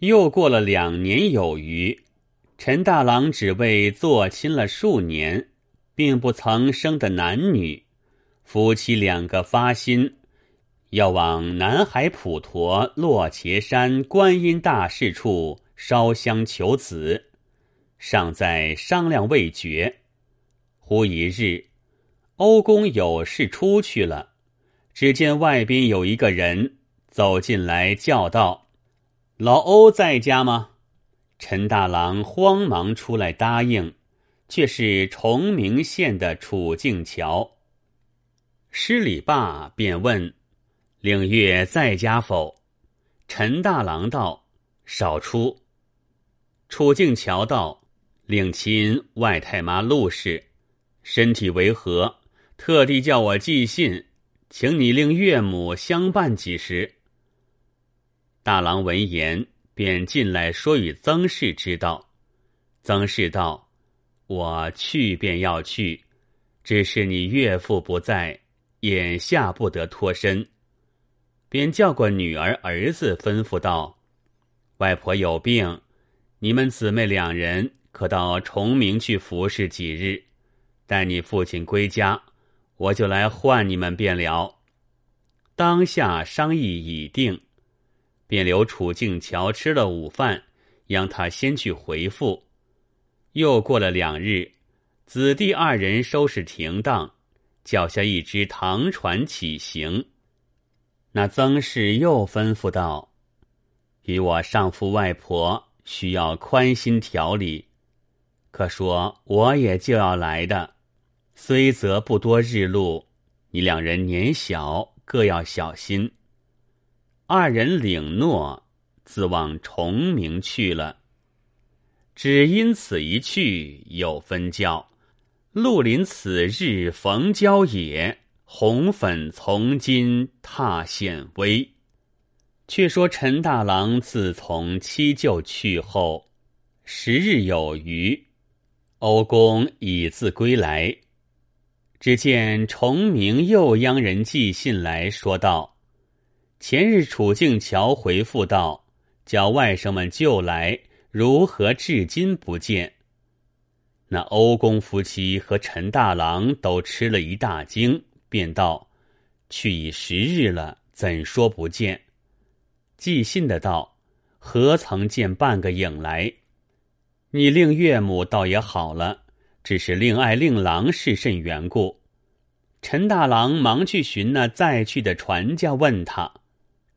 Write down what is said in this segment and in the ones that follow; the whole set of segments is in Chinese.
又过了两年有余，陈大郎只为做亲了数年，并不曾生的男女，夫妻两个发心，要往南海普陀落茄山观音大士处烧香求子，尚在商量未决。忽一日，欧公有事出去了，只见外边有一个人走进来，叫道。老欧在家吗？陈大郎慌忙出来答应，却是崇明县的楚静桥。施礼罢，便问：“令月在家否？”陈大郎道：“少出。”楚静桥道：“令亲外太妈陆氏，身体为何？特地叫我寄信，请你令岳母相伴几时。”大郎闻言，便进来说与曾氏知道。曾氏道：“我去便要去，只是你岳父不在，眼下不得脱身。”便叫过女儿儿子，吩咐道：“外婆有病，你们姊妹两人可到崇明去服侍几日，待你父亲归家，我就来唤你们便了。”当下商议已定。便留楚静桥吃了午饭，让他先去回复。又过了两日，子弟二人收拾停当，叫下一只唐船起行。那曾氏又吩咐道：“与我上父外婆需要宽心调理，可说我也就要来的，虽则不多日路，你两人年小，各要小心。”二人领诺，自往崇明去了。只因此一去，有分教。陆林此日逢郊野，红粉从今踏显微。却说陈大郎自从七舅去后，十日有余，欧公已自归来。只见崇明又央人寄信来说道。前日楚静桥回复道：“叫外甥们就来，如何至今不见？”那欧公夫妻和陈大郎都吃了一大惊，便道：“去已十日了，怎说不见？”寄信的道：“何曾见半个影来？你令岳母倒也好了，只是令爱令郎是甚缘故？”陈大郎忙去寻那再去的船家，问他。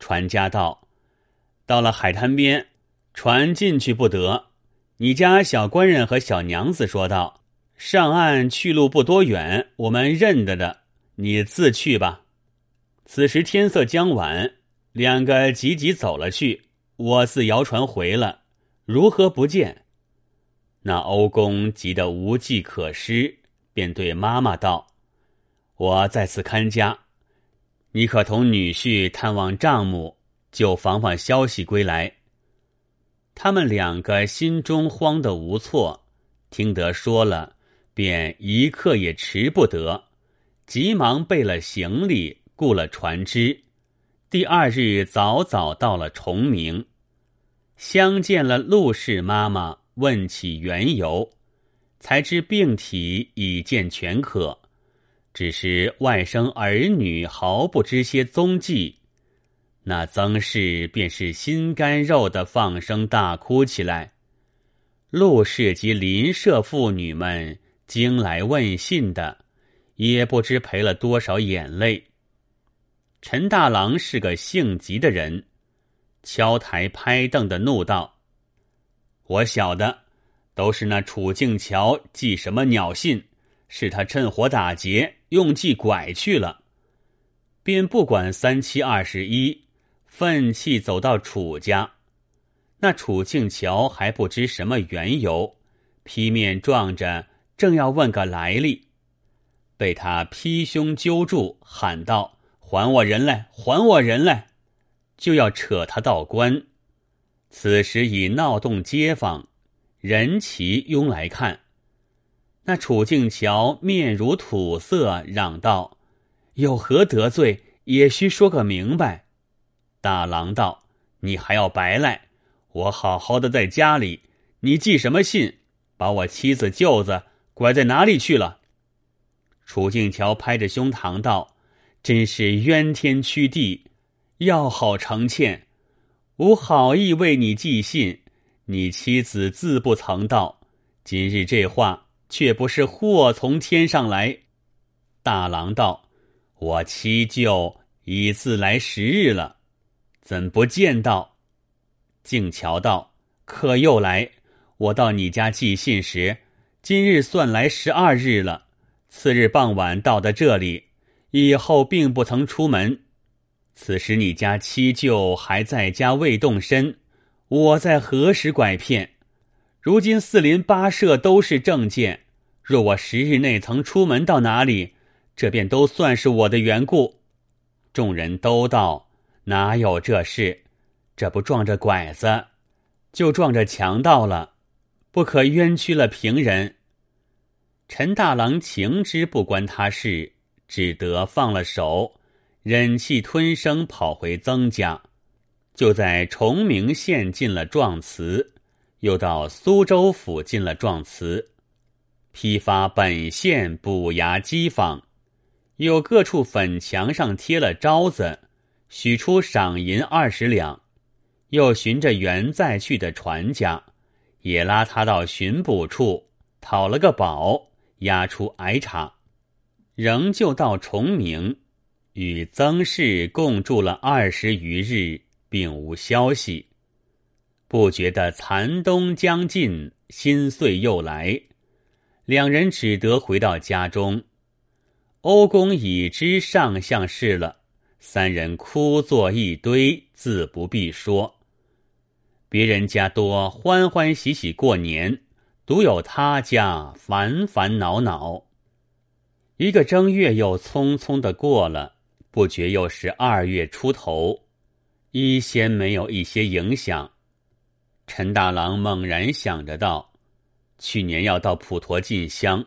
船家道：“到了海滩边，船进去不得。你家小官人和小娘子说道：上岸去路不多远，我们认得的，你自去吧。”此时天色将晚，两个急急走了去。我自摇船回了，如何不见？那欧公急得无计可施，便对妈妈道：“我在此看家。”你可同女婿探望丈母，就防防消息归来。他们两个心中慌得无措，听得说了，便一刻也迟不得，急忙备了行李，雇了船只。第二日早早到了崇明，相见了陆氏妈妈，问起缘由，才知病体已见全可。只是外甥儿女毫不知些踪迹，那曾氏便是心肝肉的放声大哭起来。陆氏及邻舍妇女们惊来问信的，也不知赔了多少眼泪。陈大郎是个性急的人，敲台拍凳的怒道：“我晓得，都是那楚静桥寄什么鸟信，是他趁火打劫。”用计拐去了，便不管三七二十一，愤气走到楚家。那楚庆桥还不知什么缘由，劈面撞着，正要问个来历，被他劈胸揪住，喊道：“还我人来！还我人来！”就要扯他到关。此时已闹动街坊，人齐拥来看。那楚静桥面如土色，嚷道：“有何得罪？也须说个明白。”大郎道：“你还要白赖？我好好的在家里，你寄什么信？把我妻子舅子拐在哪里去了？”楚静桥拍着胸膛道：“真是冤天屈地，要好成歉。吾好意为你寄信，你妻子自不曾到。今日这话，却不是祸从天上来。”大郎道：“我七舅已自来十日了，怎不见到？”静桥道：“可又来？我到你家寄信时，今日算来十二日了。次日傍晚到的这里，以后并不曾出门。此时你家七舅还在家未动身，我在何时拐骗？如今四邻八舍都是证件，若我十日内曾出门到哪里？”这便都算是我的缘故，众人都道哪有这事？这不撞着拐子，就撞着强盗了，不可冤屈了平人。陈大郎情知不关他事，只得放了手，忍气吞声跑回曾家，就在崇明县进了状词，又到苏州府进了状词，批发本县补衙机坊。有各处粉墙上贴了招子，许出赏银二十两，又寻着原在去的船家，也拉他到巡捕处讨了个保，押出挨查，仍旧到崇明，与曾氏共住了二十余日，并无消息。不觉得残冬将近，心碎又来，两人只得回到家中。欧公已知上相事了，三人哭作一堆，自不必说。别人家多欢欢喜喜过年，独有他家烦烦恼恼。一个正月又匆匆的过了，不觉又是二月出头，一先没有一些影响。陈大郎猛然想着道：“去年要到普陀进香，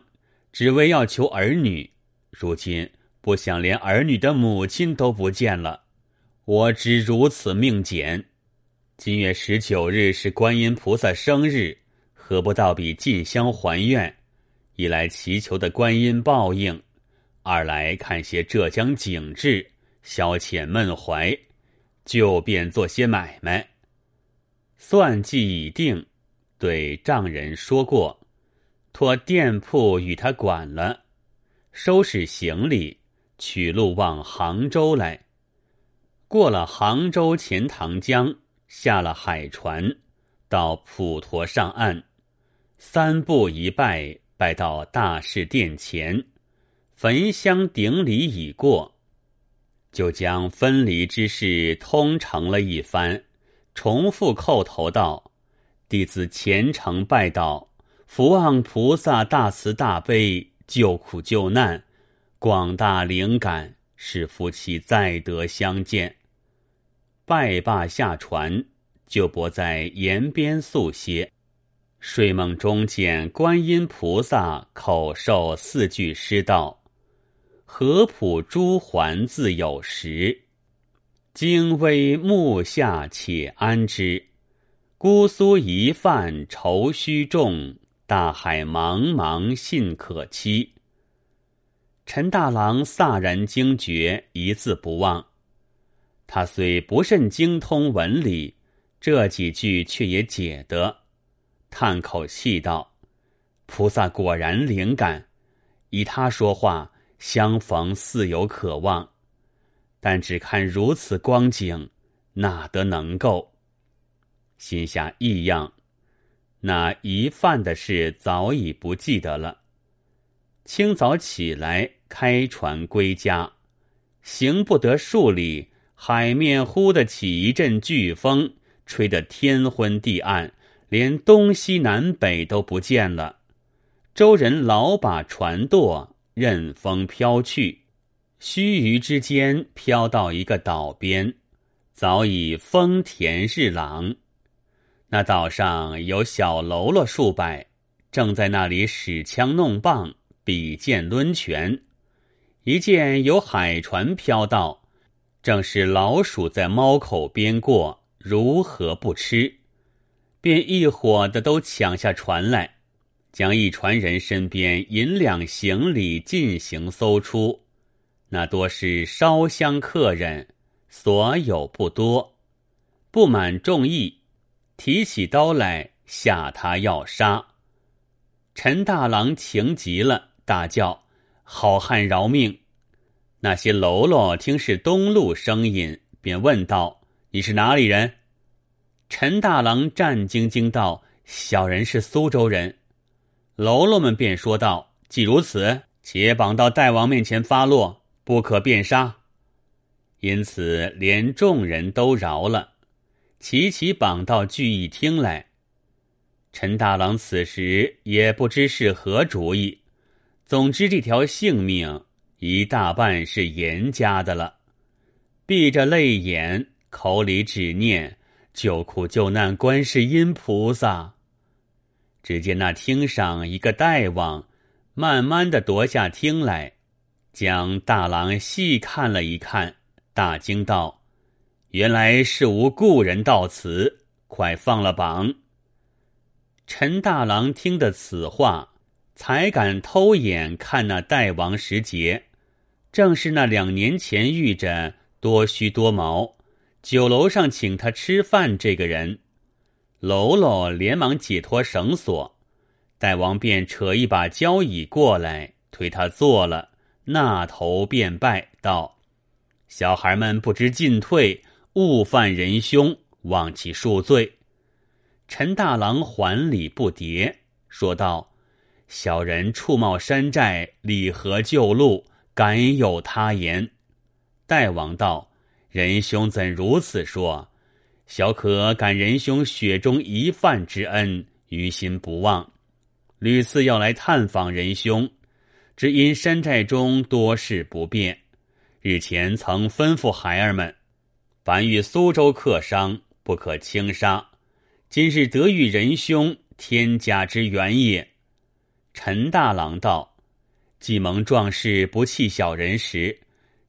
只为要求儿女。”如今不想连儿女的母亲都不见了，我只如此命简。今月十九日是观音菩萨生日，何不到彼进香还愿？一来祈求的观音报应，二来看些浙江景致，消遣闷怀，就便做些买卖。算计已定，对丈人说过，托店铺与他管了。收拾行李，取路往杭州来。过了杭州钱塘江，下了海船，到普陀上岸，三步一拜，拜到大士殿前，焚香顶礼已过，就将分离之事通成了一番，重复叩头道：“弟子虔诚拜道，福望菩萨大慈大悲。”救苦救难，广大灵感，使夫妻再得相见。拜罢下船，就泊在岩边宿歇。睡梦中见观音菩萨口授四句诗道：“合浦珠环自有时，精微目下且安之。姑苏一犯愁须重。”大海茫茫，信可期。陈大郎飒然惊觉，一字不忘。他虽不甚精通文理，这几句却也解得。叹口气道：“菩萨果然灵感，以他说话，相逢似有可望。但只看如此光景，哪得能够？”心下异样。那一饭的事早已不记得了。清早起来，开船归家，行不得数里，海面忽的起一阵飓风，吹得天昏地暗，连东西南北都不见了。舟人老把船舵，任风飘去，须臾之间飘到一个岛边，早已风恬日朗。那岛上有小喽啰数百，正在那里使枪弄棒、比剑抡拳。一见有海船飘到，正是老鼠在猫口边过，如何不吃？便一伙的都抢下船来，将一船人身边银两行李进行搜出，那多是烧香客人，所有不多，不满众议，提起刀来下他要杀。陈大郎情急了，大叫：“好汉饶命！”那些喽啰听是东路声音，便问道：“你是哪里人？”陈大郎战兢兢道：“小人是苏州人。”喽啰们便说道：“既如此，且绑到大王面前发落，不可便杀。”因此连众人都饶了，齐齐绑到聚义厅来。陈大郎此时也不知是何主意，总之这条性命一大半是严家的了。闭着泪眼，口里只念救苦救难观世音菩萨。只见那厅上一个大王，慢慢的踱下厅来，将大郎细看了一看，大惊道：“原来是无故人到此，快放了绑。”陈大郎听得此话，才敢偷眼看那代王时节，正是那两年前遇着多须多毛酒楼上请他吃饭这个人。喽喽连忙解脱绳索，大王便扯一把交椅过来，推他坐了，那头便拜道：“小孩们不知进退，误犯仁兄，望其恕罪。”陈大郎还礼不迭，说道：“小人触冒山寨，礼何旧路，敢有他言？”代王道：“仁兄怎如此说？小可感仁兄雪中一饭之恩，于心不忘。屡次要来探访仁兄，只因山寨中多事不便。日前曾吩咐孩儿们，凡遇苏州客商，不可轻杀。”今日得遇仁兄，天家之缘也。陈大郎道：“既蒙壮士不弃小人时，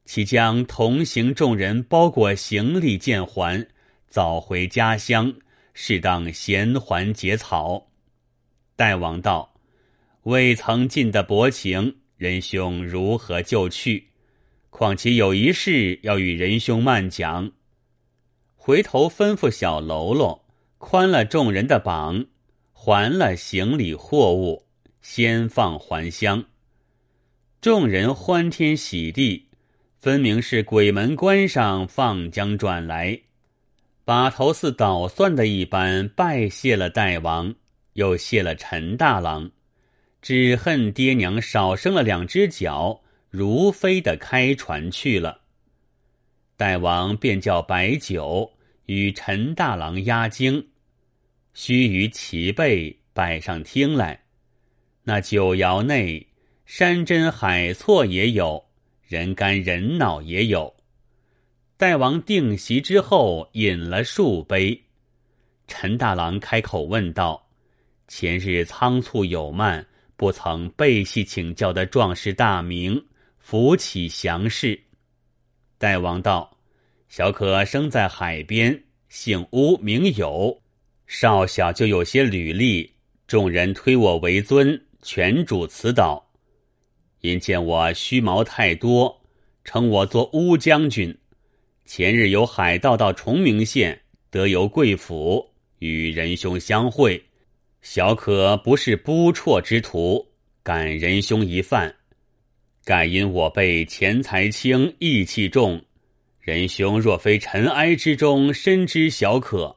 岂将同行众人包裹行李见还，早回家乡，适当衔还结草。”代王道：“未曾尽的薄情，仁兄如何就去？况且有一事要与仁兄慢讲。”回头吩咐小喽啰。宽了众人的绑，还了行李货物，先放还乡。众人欢天喜地，分明是鬼门关上放将转来，把头似捣蒜的一般拜谢了大王，又谢了陈大郎，只恨爹娘少生了两只脚，如飞的开船去了。大王便叫白酒。与陈大郎压惊，须臾齐备摆上厅来。那酒肴内，山珍海错也有，人肝人脑也有。大王定席之后，饮了数杯。陈大郎开口问道：“前日仓促有慢，不曾背细请教的壮士大名，扶起详事。”大王道。小可生在海边，姓乌名友，少小就有些履历，众人推我为尊，全主此岛。因见我须毛太多，称我做乌将军。前日有海盗到崇明县，得由贵府与仁兄相会，小可不是不辍之徒，感仁兄一犯。盖因我辈钱财轻，义气重。仁兄若非尘埃之中深知小可，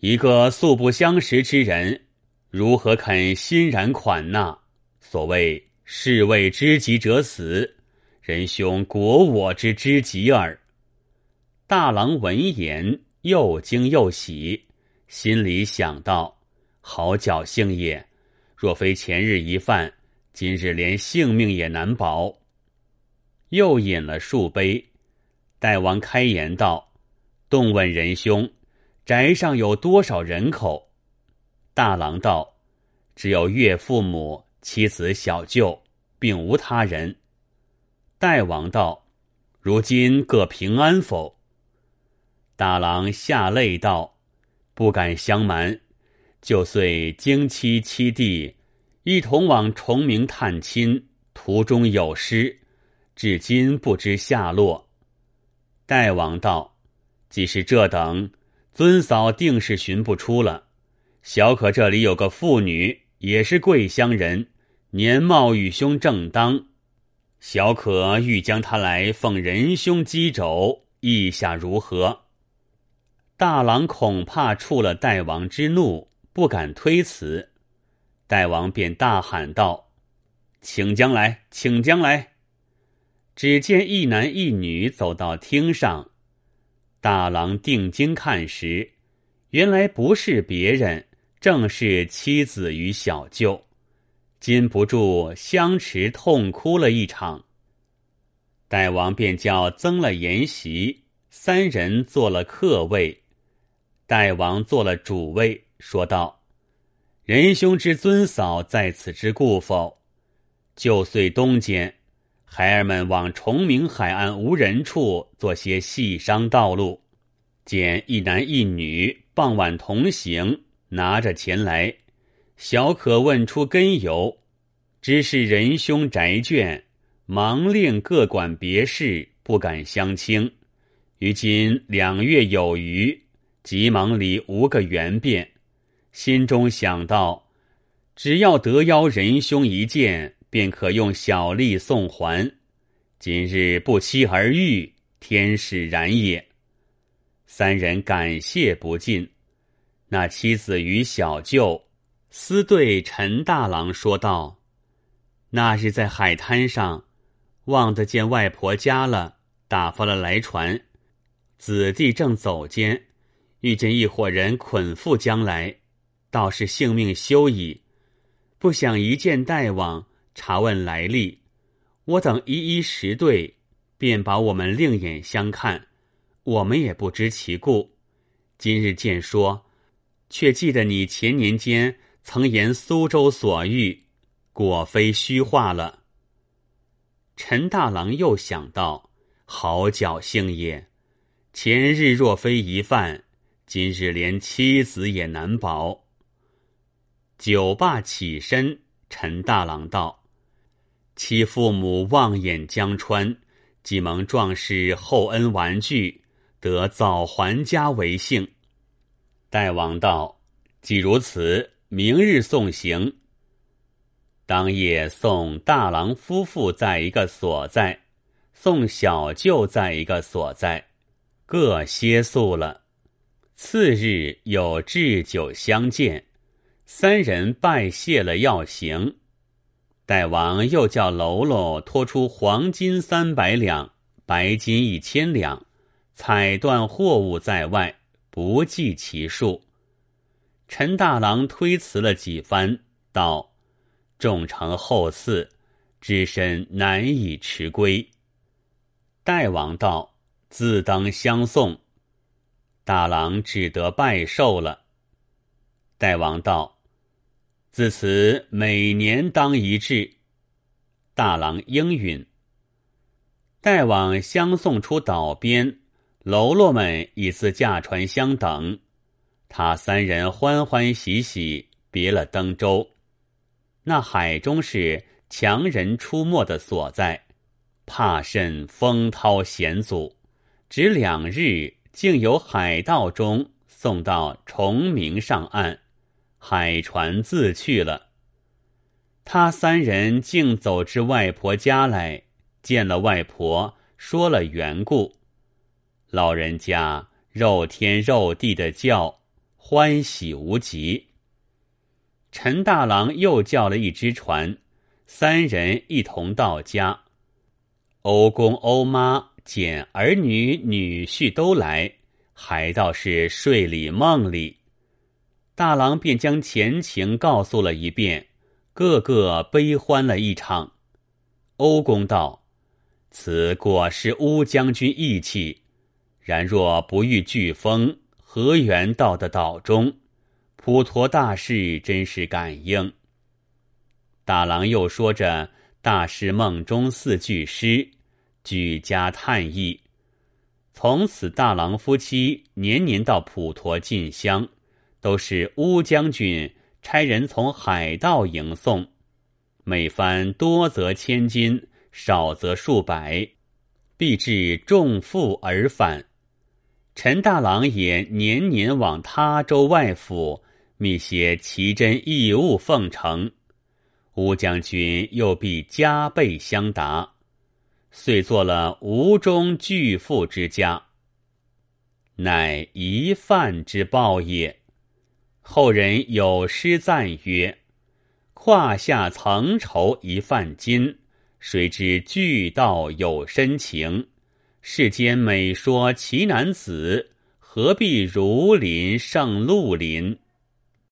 一个素不相识之人，如何肯欣然款纳？所谓士为知己者死，仁兄果我之知己耳。大郎闻言又惊又喜，心里想到：好侥幸也！若非前日一犯，今日连性命也难保。又饮了数杯。大王开言道：“动问仁兄，宅上有多少人口？”大郎道：“只有岳父母、妻子、小舅，并无他人。”大王道：“如今各平安否？”大郎下泪道：“不敢相瞒，就遂经妻七弟一同往崇明探亲，途中有失，至今不知下落。代王道：“既是这等，尊嫂定是寻不出了。小可这里有个妇女，也是贵乡人，年貌与兄正当。小可欲将她来奉仁兄击肘，意下如何？”大郎恐怕触了代王之怒。不敢推辞，大王便大喊道：“请将来，请将来！”只见一男一女走到厅上，大郎定睛看时，原来不是别人，正是妻子与小舅，禁不住相持痛哭了一场。大王便叫增了筵席，三人坐了客位，大王做了主位。说道：“仁兄之尊嫂在此之故否？旧岁冬间，孩儿们往崇明海岸无人处做些细商道路，见一男一女傍晚同行，拿着钱来，小可问出根由，知是仁兄宅眷，忙令各管别事，不敢相轻。于今两月有余，急忙里无个缘变。”心中想到，只要得邀仁兄一见，便可用小利送还。今日不期而遇，天使然也。三人感谢不尽。那妻子与小舅私对陈大郎说道：“那日在海滩上，望得见外婆家了，打发了来船，子弟正走间，遇见一伙人捆缚将来。”倒是性命休矣，不想一见大王，查问来历，我等一一实对，便把我们另眼相看，我们也不知其故。今日见说，却记得你前年间曾言苏州所遇，果非虚话了。陈大郎又想到，好侥幸也，前日若非一犯，今日连妻子也难保。酒罢起身，陈大郎道：“其父母望眼江川，既蒙壮士厚恩玩具，得早还家为幸。”代王道：“既如此，明日送行。”当夜送大郎夫妇在一个所在，送小舅在一个所在，各歇宿了。次日有置酒相见。三人拜谢了，要行。代王又叫喽喽拖出黄金三百两，白金一千两，彩缎货物在外，不计其数。陈大郎推辞了几番，道：“众诚厚赐，只身难以迟归。”代王道：“自当相送。”大郎只得拜寿了。代王道。自此每年当一至，大郎应允。待往相送出岛边，喽啰们已自驾船相等。他三人欢欢喜喜别了登州。那海中是强人出没的所在，怕甚风涛险阻。只两日，竟由海盗中送到崇明上岸。海船自去了，他三人竟走至外婆家来，见了外婆，说了缘故。老人家肉天肉地的叫，欢喜无极。陈大郎又叫了一只船，三人一同到家。欧公欧妈见儿女女婿都来，还倒是睡里梦里。大郎便将前情告诉了一遍，个个悲欢了一场。欧公道：“此果是乌将军义气，然若不遇飓风，何缘到的岛中？普陀大士真是感应。”大郎又说着大师梦中四句诗，举家叹意。从此，大郎夫妻年年到普陀进香。都是乌将军差人从海盗迎送，每番多则千金，少则数百，必至重负而返。陈大郎也年年往他州外府觅些奇珍异物奉承，乌将军又必加倍相答，遂做了吴中巨富之家。乃一饭之报也。后人有诗赞曰：“胯下藏愁一饭金，谁知巨道有深情。世间美说奇男子，何必如临胜鹿林？”